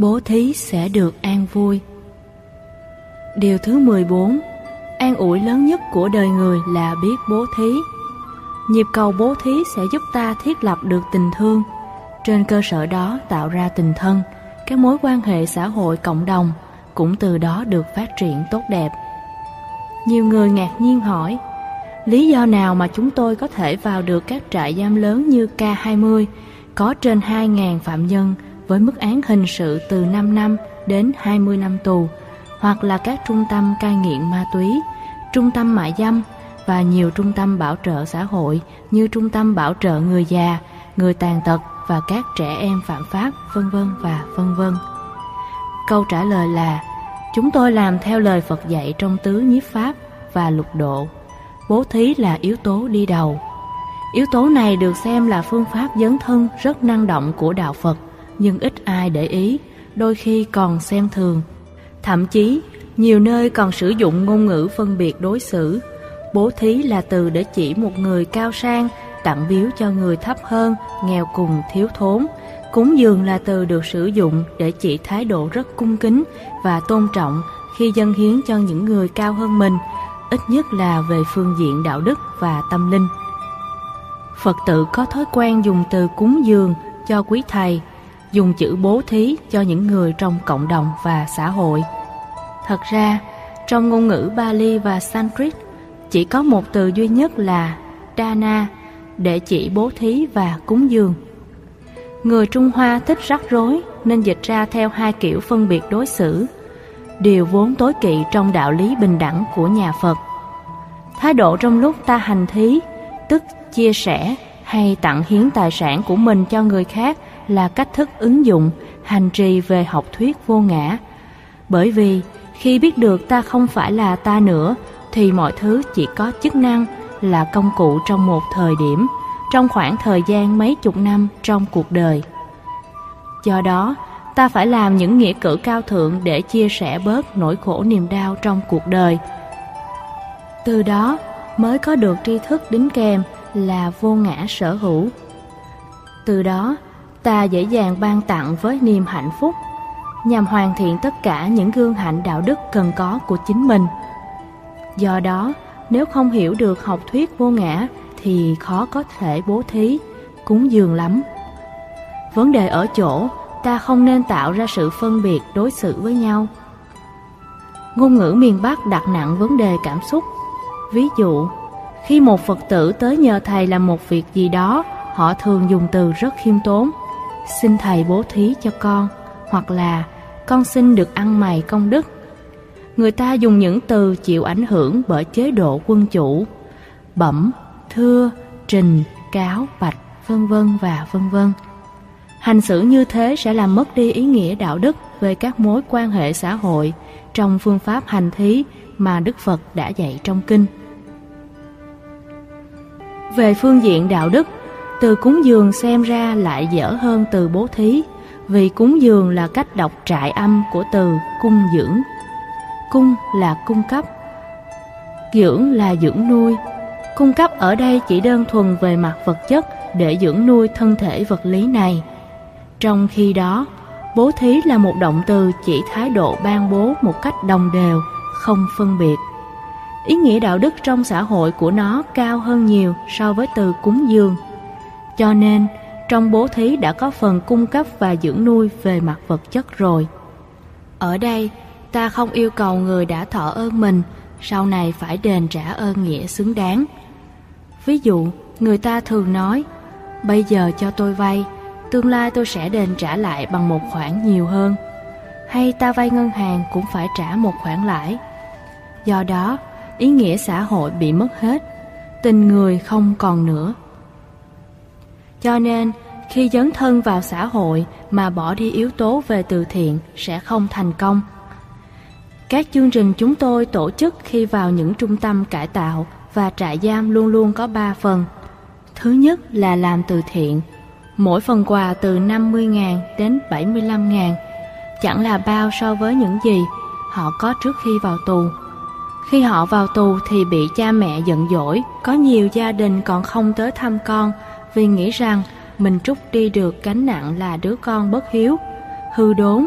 bố thí sẽ được an vui. Điều thứ 14 An ủi lớn nhất của đời người là biết bố thí. Nhịp cầu bố thí sẽ giúp ta thiết lập được tình thương, trên cơ sở đó tạo ra tình thân, các mối quan hệ xã hội cộng đồng cũng từ đó được phát triển tốt đẹp. Nhiều người ngạc nhiên hỏi, lý do nào mà chúng tôi có thể vào được các trại giam lớn như K20 có trên 2.000 phạm nhân với mức án hình sự từ 5 năm đến 20 năm tù, hoặc là các trung tâm cai nghiện ma túy, trung tâm mại dâm và nhiều trung tâm bảo trợ xã hội như trung tâm bảo trợ người già, người tàn tật và các trẻ em phạm pháp, vân vân và vân vân. Câu trả lời là Chúng tôi làm theo lời Phật dạy trong tứ nhiếp pháp và lục độ. Bố thí là yếu tố đi đầu. Yếu tố này được xem là phương pháp dấn thân rất năng động của đạo Phật, nhưng ít ai để ý, đôi khi còn xem thường. Thậm chí, nhiều nơi còn sử dụng ngôn ngữ phân biệt đối xử. Bố thí là từ để chỉ một người cao sang, tặng biếu cho người thấp hơn, nghèo cùng, thiếu thốn. Cúng dường là từ được sử dụng để chỉ thái độ rất cung kính và tôn trọng khi dâng hiến cho những người cao hơn mình, ít nhất là về phương diện đạo đức và tâm linh. Phật tử có thói quen dùng từ cúng dường cho quý thầy, dùng chữ bố thí cho những người trong cộng đồng và xã hội. Thật ra, trong ngôn ngữ Bali và Sanskrit chỉ có một từ duy nhất là Dana để chỉ bố thí và cúng dường. Người Trung Hoa thích rắc rối nên dịch ra theo hai kiểu phân biệt đối xử, điều vốn tối kỵ trong đạo lý bình đẳng của nhà Phật. Thái độ trong lúc ta hành thí, tức chia sẻ hay tặng hiến tài sản của mình cho người khác là cách thức ứng dụng, hành trì về học thuyết vô ngã. Bởi vì khi biết được ta không phải là ta nữa thì mọi thứ chỉ có chức năng là công cụ trong một thời điểm, trong khoảng thời gian mấy chục năm trong cuộc đời. Do đó, ta phải làm những nghĩa cử cao thượng để chia sẻ bớt nỗi khổ niềm đau trong cuộc đời. Từ đó mới có được tri thức đính kèm là vô ngã sở hữu. Từ đó, ta dễ dàng ban tặng với niềm hạnh phúc nhằm hoàn thiện tất cả những gương hạnh đạo đức cần có của chính mình. Do đó, nếu không hiểu được học thuyết vô ngã thì khó có thể bố thí, cúng dường lắm. Vấn đề ở chỗ ta không nên tạo ra sự phân biệt đối xử với nhau. Ngôn ngữ miền Bắc đặt nặng vấn đề cảm xúc. Ví dụ, khi một Phật tử tới nhờ thầy làm một việc gì đó, họ thường dùng từ rất khiêm tốn. Xin thầy bố thí cho con, hoặc là con xin được ăn mày công đức. Người ta dùng những từ chịu ảnh hưởng bởi chế độ quân chủ, bẩm, thưa, trình, cáo, bạch, vân vân và vân vân. Hành xử như thế sẽ làm mất đi ý nghĩa đạo đức về các mối quan hệ xã hội trong phương pháp hành thí mà Đức Phật đã dạy trong kinh. Về phương diện đạo đức, từ cúng dường xem ra lại dở hơn từ bố thí, vì cúng dường là cách đọc trại âm của từ cung dưỡng. Cung là cung cấp, dưỡng là dưỡng nuôi. Cung cấp ở đây chỉ đơn thuần về mặt vật chất để dưỡng nuôi thân thể vật lý này. Trong khi đó, bố thí là một động từ chỉ thái độ ban bố một cách đồng đều, không phân biệt. Ý nghĩa đạo đức trong xã hội của nó cao hơn nhiều so với từ cúng dường. Cho nên, trong bố thí đã có phần cung cấp và dưỡng nuôi về mặt vật chất rồi. Ở đây, ta không yêu cầu người đã thọ ơn mình sau này phải đền trả ơn nghĩa xứng đáng. Ví dụ, người ta thường nói, bây giờ cho tôi vay, tương lai tôi sẽ đền trả lại bằng một khoản nhiều hơn. Hay ta vay ngân hàng cũng phải trả một khoản lãi. Do đó, ý nghĩa xã hội bị mất hết, tình người không còn nữa. Cho nên, khi dấn thân vào xã hội mà bỏ đi yếu tố về từ thiện sẽ không thành công. Các chương trình chúng tôi tổ chức khi vào những trung tâm cải tạo và trại giam luôn luôn có 3 phần. Thứ nhất là làm từ thiện. Mỗi phần quà từ 50.000 đến 75.000, chẳng là bao so với những gì họ có trước khi vào tù. Khi họ vào tù thì bị cha mẹ giận dỗi, có nhiều gia đình còn không tới thăm con vì nghĩ rằng mình trút đi được gánh nặng là đứa con bất hiếu, hư đốn,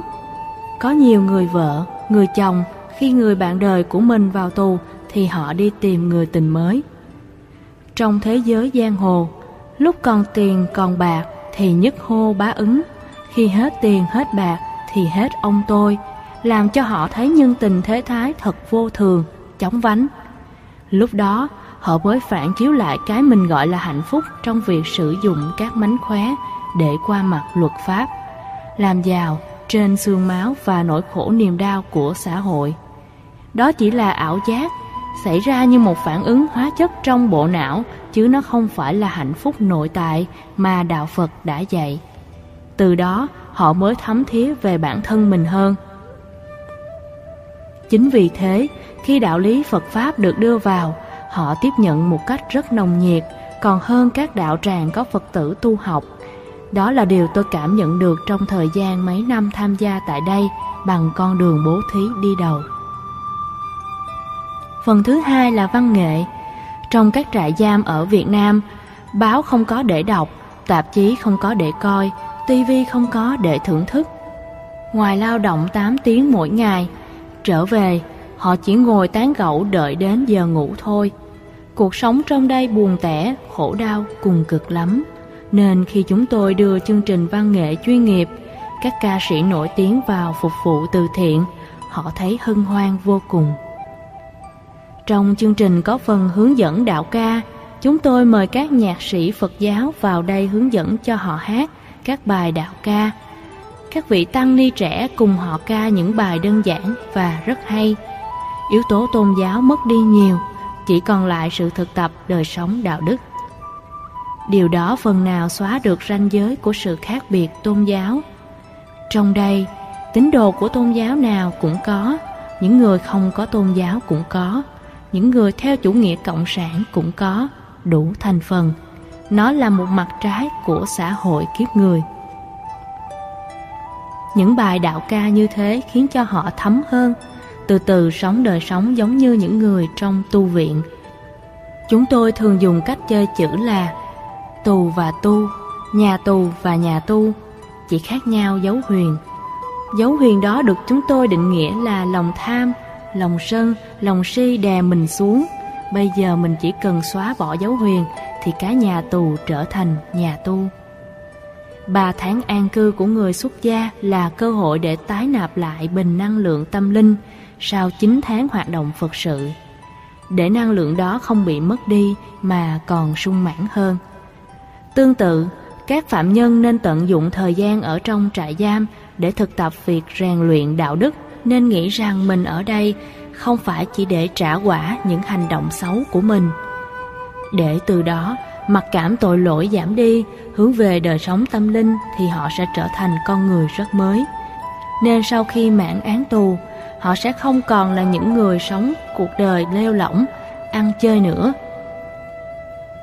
có nhiều người vợ, người chồng khi người bạn đời của mình vào tù thì họ đi tìm người tình mới. Trong thế giới giang hồ, lúc còn tiền còn bạc thì nhất hô bá ứng, khi hết tiền hết bạc thì hết ông tôi, làm cho họ thấy nhân tình thế thái thật vô thường, chóng vánh. Lúc đó, họ mới phản chiếu lại cái mình gọi là hạnh phúc trong việc sử dụng các mánh khóe để qua mặt luật pháp, làm giàu trên xương máu và nỗi khổ niềm đau của xã hội. Đó chỉ là ảo giác, xảy ra như một phản ứng hóa chất trong bộ não, chứ nó không phải là hạnh phúc nội tại mà Đạo Phật đã dạy. Từ đó, họ mới thấm thía về bản thân mình hơn. Chính vì thế, khi đạo lý Phật Pháp được đưa vào, họ tiếp nhận một cách rất nồng nhiệt, còn hơn các đạo tràng có Phật tử tu học. Đó là điều tôi cảm nhận được trong thời gian mấy năm tham gia tại đây bằng con đường bố thí đi đầu. Phần thứ hai là văn nghệ. Trong các trại giam ở Việt Nam, báo không có để đọc, tạp chí không có để coi, tivi không có để thưởng thức. Ngoài lao động 8 tiếng mỗi ngày, trở về, họ chỉ ngồi tán gẫu đợi đến giờ ngủ thôi. Cuộc sống trong đây buồn tẻ, khổ đau, cùng cực lắm. Nên khi chúng tôi đưa chương trình văn nghệ chuyên nghiệp, các ca sĩ nổi tiếng vào phục vụ từ thiện, họ thấy hân hoan vô cùng. Trong chương trình có phần hướng dẫn đạo ca, chúng tôi mời các nhạc sĩ Phật giáo vào đây hướng dẫn cho họ hát các bài đạo ca. Các vị tăng ni trẻ cùng họ ca những bài đơn giản và rất hay. Yếu tố tôn giáo mất đi nhiều, chỉ còn lại sự thực tập đời sống đạo đức. Điều đó phần nào xóa được ranh giới của sự khác biệt tôn giáo. Trong đây, tín đồ của tôn giáo nào cũng có, những người không có tôn giáo cũng có, những người theo chủ nghĩa cộng sản cũng có, đủ thành phần. Nó là một mặt trái của xã hội kiếp người. Những bài đạo ca như thế khiến cho họ thấm hơn, từ từ sống đời sống giống như những người trong tu viện. Chúng tôi thường dùng cách chơi chữ là tù và tu, nhà tù và nhà tu, chỉ khác nhau dấu huyền. Dấu huyền đó được chúng tôi định nghĩa là lòng tham, lòng sân, lòng si đè mình xuống. Bây giờ mình chỉ cần xóa bỏ dấu huyền thì cả nhà tù trở thành nhà tu. Ba tháng an cư của người xuất gia là cơ hội để tái nạp lại bình năng lượng tâm linh sau 9 tháng hoạt động Phật sự. Để năng lượng đó không bị mất đi mà còn sung mãn hơn. Tương tự, các phạm nhân nên tận dụng thời gian ở trong trại giam để thực tập việc rèn luyện đạo đức nên nghĩ rằng mình ở đây không phải chỉ để trả quả những hành động xấu của mình. Để từ đó, mặc cảm tội lỗi giảm đi, hướng về đời sống tâm linh thì họ sẽ trở thành con người rất mới. Nên sau khi mãn án tù, họ sẽ không còn là những người sống cuộc đời leo lỏng, ăn chơi nữa.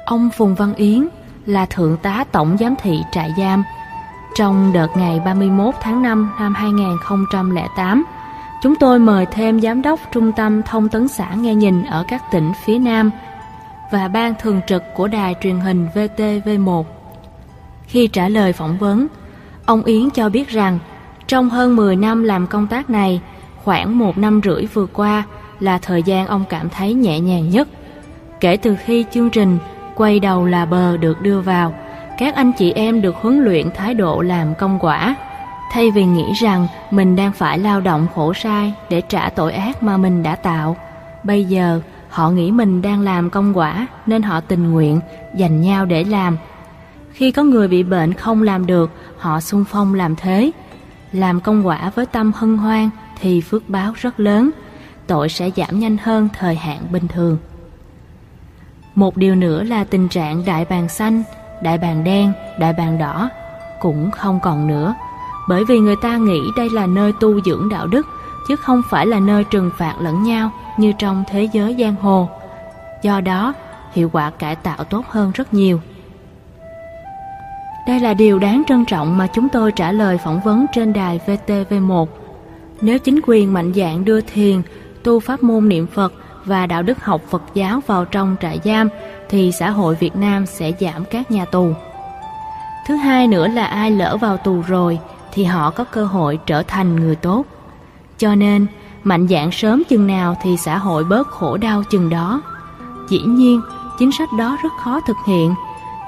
Ông Phùng Văn Yến là Thượng tá Tổng Giám thị trại giam. Trong đợt ngày 31 tháng 5 năm 2008, chúng tôi mời thêm Giám đốc Trung tâm Thông tấn xã nghe nhìn ở các tỉnh phía Nam và ban thường trực của đài truyền hình VTV1. Khi trả lời phỏng vấn, ông Yến cho biết rằng trong hơn 10 năm làm công tác này, khoảng một năm rưỡi vừa qua là thời gian ông cảm thấy nhẹ nhàng nhất. Kể từ khi chương trình quay đầu là bờ được đưa vào, các anh chị em được huấn luyện thái độ làm công quả. Thay vì nghĩ rằng mình đang phải lao động khổ sai để trả tội ác mà mình đã tạo, bây giờ họ nghĩ mình đang làm công quả nên họ tình nguyện dành nhau để làm. Khi có người bị bệnh không làm được, họ xung phong làm thế. Làm công quả với tâm hân hoan thì phước báo rất lớn, tội sẽ giảm nhanh hơn thời hạn bình thường. Một điều nữa là tình trạng đại bàng xanh, đại bàng đen, đại bàng đỏ cũng không còn nữa, bởi vì người ta nghĩ đây là nơi tu dưỡng đạo đức, chứ không phải là nơi trừng phạt lẫn nhau như trong thế giới giang hồ. Do đó, hiệu quả cải tạo tốt hơn rất nhiều. Đây là điều đáng trân trọng mà chúng tôi trả lời phỏng vấn trên đài VTV1. Nếu chính quyền mạnh dạn đưa thiền, tu pháp môn niệm Phật và đạo đức học Phật giáo vào trong trại giam thì xã hội Việt Nam sẽ giảm các nhà tù. Thứ hai nữa là ai lỡ vào tù rồi thì họ có cơ hội trở thành người tốt. Cho nên, mạnh dạng sớm chừng nào thì xã hội bớt khổ đau chừng đó. Dĩ nhiên, chính sách đó rất khó thực hiện,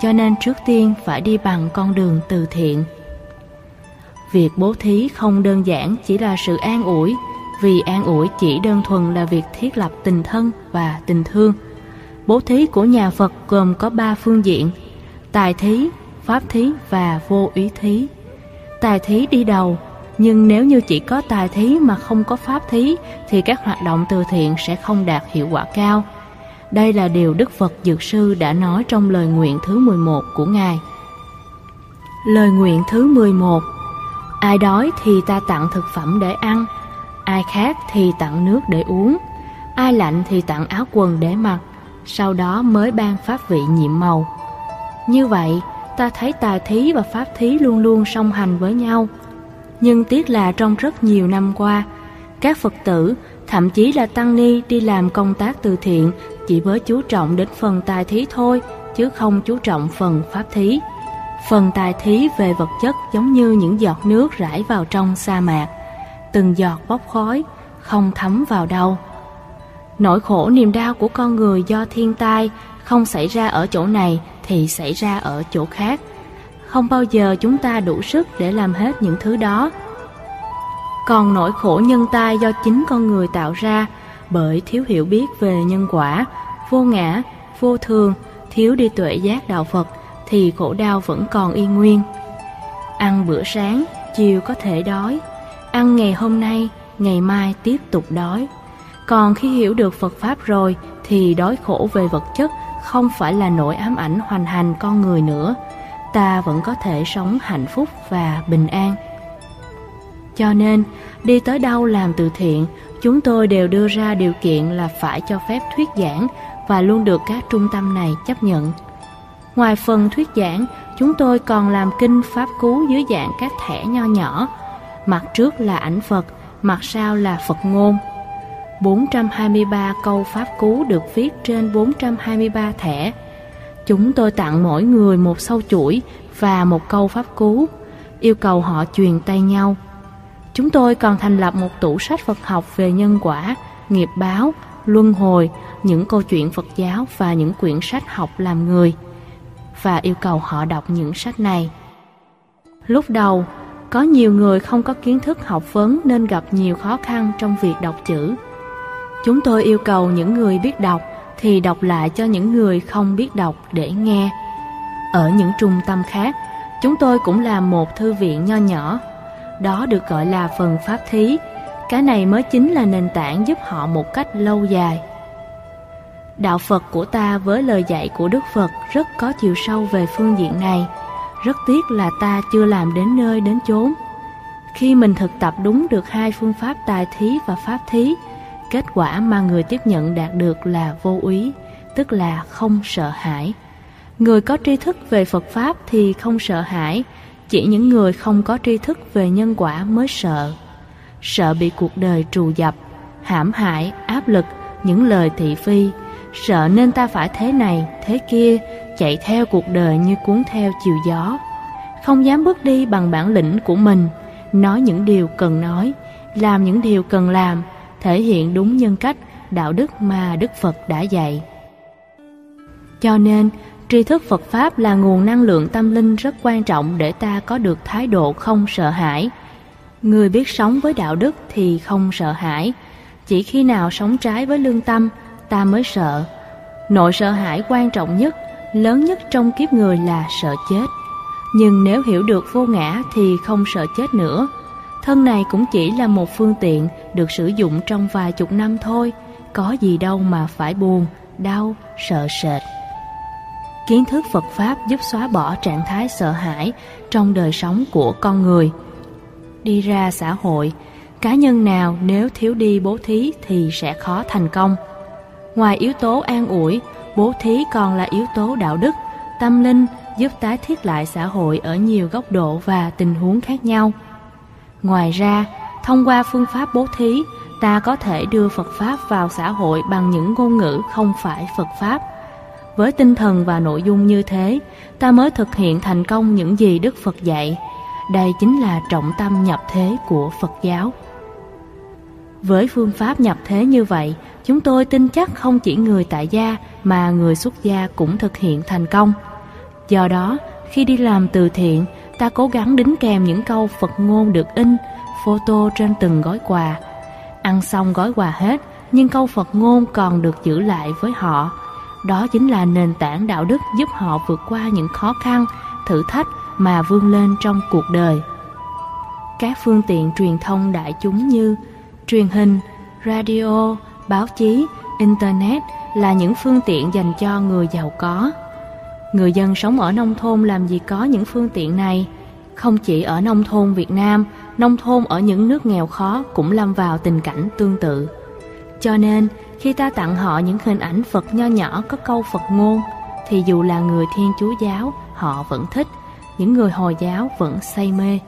cho nên trước tiên phải đi bằng con đường từ thiện. Việc bố thí không đơn giản chỉ là sự an ủi, vì an ủi chỉ đơn thuần là việc thiết lập tình thân và tình thương. Bố thí của nhà Phật gồm có ba phương diện: tài thí, pháp thí và vô ý thí. Tài thí đi đầu, nhưng nếu như chỉ có tài thí mà không có pháp thí thì các hoạt động từ thiện sẽ không đạt hiệu quả cao. Đây là điều Đức Phật Dược Sư đã nói trong lời nguyện thứ 11 của Ngài. Lời nguyện thứ 11 Ai đói thì ta tặng thực phẩm để ăn, ai khát thì tặng nước để uống, ai lạnh thì tặng áo quần để mặc, sau đó mới ban pháp vị nhiệm màu. Như vậy, ta thấy tài thí và pháp thí luôn luôn song hành với nhau. Nhưng tiếc là trong rất nhiều năm qua, các Phật tử, thậm chí là Tăng Ni đi làm công tác từ thiện chỉ với chú trọng đến phần tài thí thôi, chứ không chú trọng phần pháp thí. Phần tài thí về vật chất giống như những giọt nước rải vào trong sa mạc, từng giọt bốc khói, không thấm vào đâu. Nỗi khổ niềm đau của con người do thiên tai không xảy ra ở chỗ này thì xảy ra ở chỗ khác. Không bao giờ chúng ta đủ sức để làm hết những thứ đó. Còn nỗi khổ nhân tai do chính con người tạo ra bởi thiếu hiểu biết về nhân quả, vô ngã, vô thường, thiếu đi tuệ giác đạo Phật thì khổ đau vẫn còn y nguyên. Ăn bữa sáng, chiều có thể đói, ăn ngày hôm nay, ngày mai tiếp tục đói. Còn khi hiểu được Phật Pháp rồi thì đói khổ về vật chất không phải là nỗi ám ảnh hoành hành con người nữa. Ta vẫn có thể sống hạnh phúc và bình an. Cho nên, đi tới đâu làm từ thiện, chúng tôi đều đưa ra điều kiện là phải cho phép thuyết giảng và luôn được các trung tâm này chấp nhận. Ngoài phần thuyết giảng, chúng tôi còn làm kinh pháp cú dưới dạng các thẻ nho nhỏ. Mặt trước là ảnh Phật, mặt sau là Phật ngôn. 423 câu pháp cú được viết trên 423 thẻ. Chúng tôi tặng mỗi người một sâu chuỗi và một câu pháp cú, yêu cầu họ truyền tay nhau. Chúng tôi còn thành lập một tủ sách Phật học về nhân quả, nghiệp báo, luân hồi, những câu chuyện Phật giáo và những quyển sách học làm người và yêu cầu họ đọc những sách này. Lúc đầu, có nhiều người không có kiến thức học vấn nên gặp nhiều khó khăn trong việc đọc chữ. Chúng tôi yêu cầu những người biết đọc thì đọc lại cho những người không biết đọc để nghe. Ở những trung tâm khác, chúng tôi cũng làm một thư viện nho nhỏ. Đó được gọi là phần pháp thí. Cái này mới chính là nền tảng giúp họ một cách lâu dài. Đạo Phật của ta với lời dạy của Đức Phật rất có chiều sâu về phương diện này. Rất tiếc là ta chưa làm đến nơi đến chốn. Khi mình thực tập đúng được hai phương pháp tài thí và pháp thí, kết quả mà người tiếp nhận đạt được là vô úy, tức là không sợ hãi. Người có tri thức về Phật Pháp thì không sợ hãi, chỉ những người không có tri thức về nhân quả mới sợ. Sợ bị cuộc đời trù dập, hãm hại, áp lực, những lời thị phi, sợ nên ta phải thế này, thế kia, chạy theo cuộc đời như cuốn theo chiều gió. Không dám bước đi bằng bản lĩnh của mình, nói những điều cần nói, làm những điều cần làm, thể hiện đúng nhân cách, đạo đức mà Đức Phật đã dạy. Cho nên, tri thức Phật Pháp là nguồn năng lượng tâm linh rất quan trọng để ta có được thái độ không sợ hãi. Người biết sống với đạo đức thì không sợ hãi, chỉ khi nào sống trái với lương tâm ta mới sợ. Nỗi sợ hãi quan trọng nhất, lớn nhất trong kiếp người là sợ chết. Nhưng nếu hiểu được vô ngã thì không sợ chết nữa. Thân này cũng chỉ là một phương tiện được sử dụng trong vài chục năm thôi, có gì đâu mà phải buồn, đau, sợ sệt. Kiến thức Phật Pháp giúp xóa bỏ trạng thái sợ hãi trong đời sống của con người. Đi ra xã hội, cá nhân nào nếu thiếu đi bố thí thì sẽ khó thành công. Ngoài yếu tố an ủi, bố thí còn là yếu tố đạo đức, tâm linh giúp tái thiết lại xã hội ở nhiều góc độ và tình huống khác nhau. Ngoài ra, thông qua phương pháp bố thí, ta có thể đưa Phật Pháp vào xã hội bằng những ngôn ngữ không phải Phật Pháp. Với tinh thần và nội dung như thế, ta mới thực hiện thành công những gì Đức Phật dạy. Đây chính là trọng tâm nhập thế của Phật giáo. Với phương pháp nhập thế như vậy, chúng tôi tin chắc không chỉ người tại gia mà người xuất gia cũng thực hiện thành công. Do đó, khi đi làm từ thiện, ta cố gắng đính kèm những câu Phật ngôn được in, photo trên từng gói quà. Ăn xong gói quà hết, nhưng câu Phật ngôn còn được giữ lại với họ. Đó chính là nền tảng đạo đức giúp họ vượt qua những khó khăn, thử thách mà vươn lên trong cuộc đời. Các phương tiện truyền thông đại chúng như truyền hình, radio, báo chí, internet là những phương tiện dành cho người giàu có. Người dân sống ở nông thôn làm gì có những phương tiện này? Không chỉ ở nông thôn Việt Nam, nông thôn ở những nước nghèo khó cũng lâm vào tình cảnh tương tự. Cho nên, khi ta tặng họ những hình ảnh Phật nho nhỏ có câu Phật ngôn, thì dù là người Thiên Chúa giáo, họ vẫn thích, những người Hồi giáo vẫn say mê.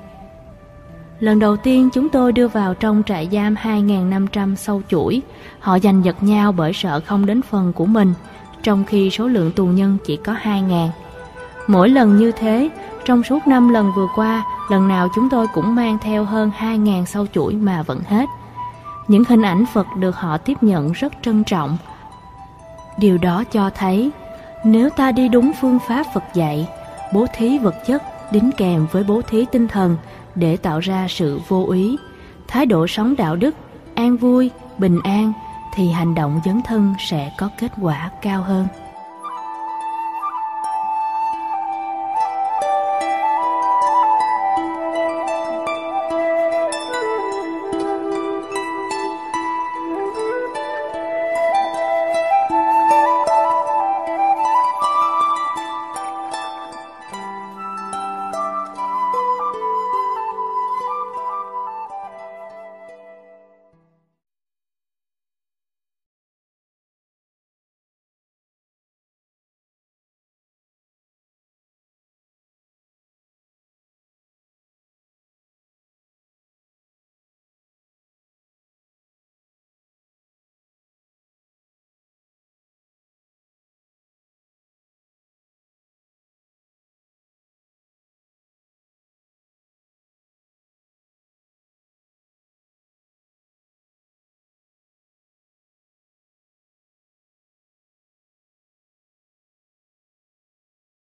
Lần đầu tiên chúng tôi đưa vào trong trại giam 2.500 sâu chuỗi, họ giành giật nhau bởi sợ không đến phần của mình, trong khi số lượng tù nhân chỉ có 2.000. Mỗi lần như thế, trong suốt 5 lần vừa qua, lần nào chúng tôi cũng mang theo hơn 2.000 sau chuỗi mà vẫn hết. Những hình ảnh Phật được họ tiếp nhận rất trân trọng. Điều đó cho thấy, nếu ta đi đúng phương pháp Phật dạy, bố thí vật chất đính kèm với bố thí tinh thần để tạo ra sự vô ý, thái độ sống đạo đức, an vui, bình an, thì hành động dấn thân sẽ có kết quả cao hơn.